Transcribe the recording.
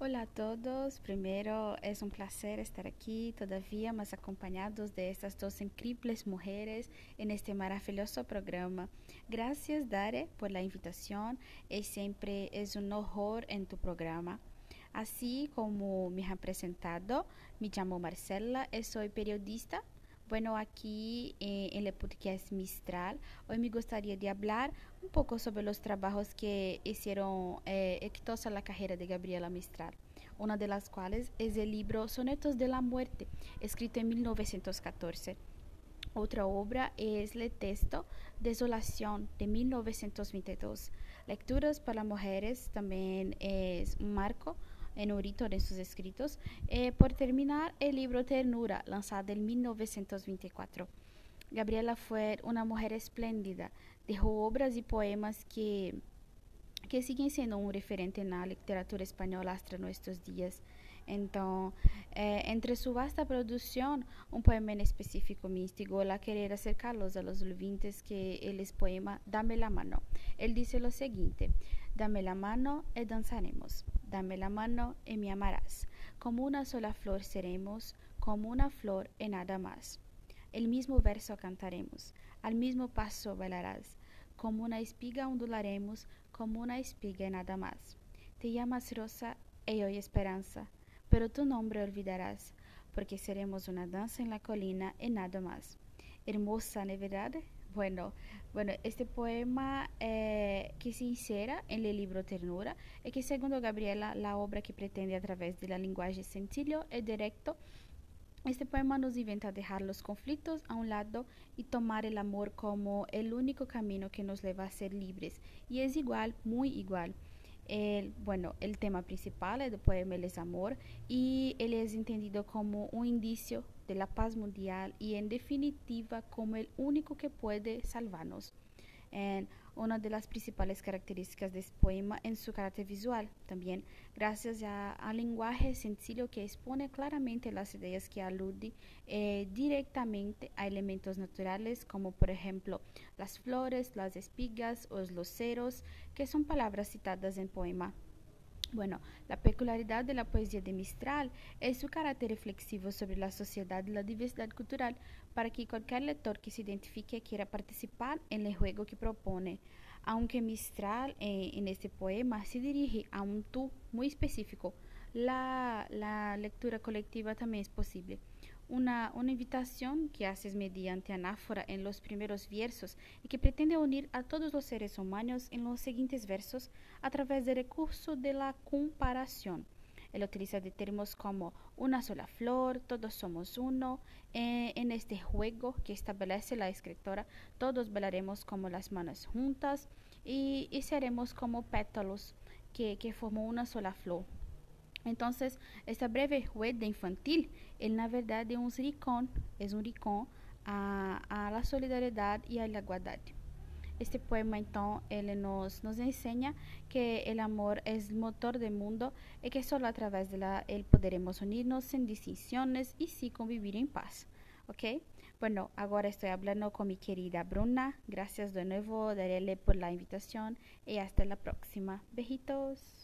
Hola a todos, primero es un placer estar aquí todavía más acompañados de estas dos increíbles mujeres en este maravilloso programa. Gracias Dare por la invitación y siempre es un honor en tu programa. Así como me han presentado, me llamo Marcela y soy periodista bueno, aquí eh, en el podcast Mistral, hoy me gustaría de hablar un poco sobre los trabajos que hicieron eh, exitosa la carrera de Gabriela Mistral, una de las cuales es el libro Sonetos de la Muerte, escrito en 1914. Otra obra es el texto Desolación de 1922. Lecturas para mujeres también es un marco en Urito en sus escritos. Eh, por terminar, el libro Ternura, lanzado en 1924. Gabriela fue una mujer espléndida, dejó obras y poemas que, que siguen siendo un referente en la literatura española hasta nuestros días. Entonces, eh, entre su vasta producción, un poema en específico me instigó a querer acercarlos a los oyentes que es poema Dame la mano. Él dice lo siguiente, Dame la mano y danzaremos. Dame la mano y me amarás. Como una sola flor seremos, como una flor y nada más. El mismo verso cantaremos, al mismo paso bailarás. Como una espiga ondularemos, como una espiga y nada más. Te llamas Rosa y hoy Esperanza, pero tu nombre olvidarás, porque seremos una danza en la colina y nada más. Hermosa, ¿no verdad? Bueno, bueno, este poema eh, que se insera en el libro Ternura es que, segundo Gabriela, la obra que pretende a través de la lenguaje sencillo y directo, este poema nos inventa dejar los conflictos a un lado y tomar el amor como el único camino que nos lleva a ser libres. Y es igual, muy igual. El, bueno, el tema principal del poema es amor y él es entendido como un indicio de la paz mundial y en definitiva como el único que puede salvarnos. En una de las principales características de este poema en su carácter visual, también gracias al lenguaje sencillo que expone claramente las ideas que alude eh, directamente a elementos naturales como por ejemplo las flores, las espigas o los ceros, que son palabras citadas en poema. Bueno, la peculiaridad de la poesía de Mistral es su carácter reflexivo sobre la sociedad y la diversidad cultural para que cualquier lector que se identifique quiera participar en el juego que propone. Aunque Mistral eh, en este poema se dirige a un tú muy específico, la, lectura colectiva también es posible una, invitación que haces mediante anáfora en los primeros versos y que pretende unir a todos los seres humanos en los siguientes versos a través del recurso de la comparación. Él utiliza de términos como una sola flor, todos somos uno. Eh, en este juego que establece la escritora, todos bailaremos como las manos juntas y, y seremos como pétalos que, que una sola flor. Entonces, esta breve juego infantil, él na verdade é um ricón, é um ricón a, a la solidariedade e a la. Este poema, então, ele nos, nos ensina que o amor é o motor do mundo e que só através dela ele poderemos unirnos sem distinções e sim convivir em paz. ¿Ok? Bueno, ahora estoy hablando con mi querida Bruna. Gracias de nuevo, Darele, por la invitación y hasta la próxima. Bejitos.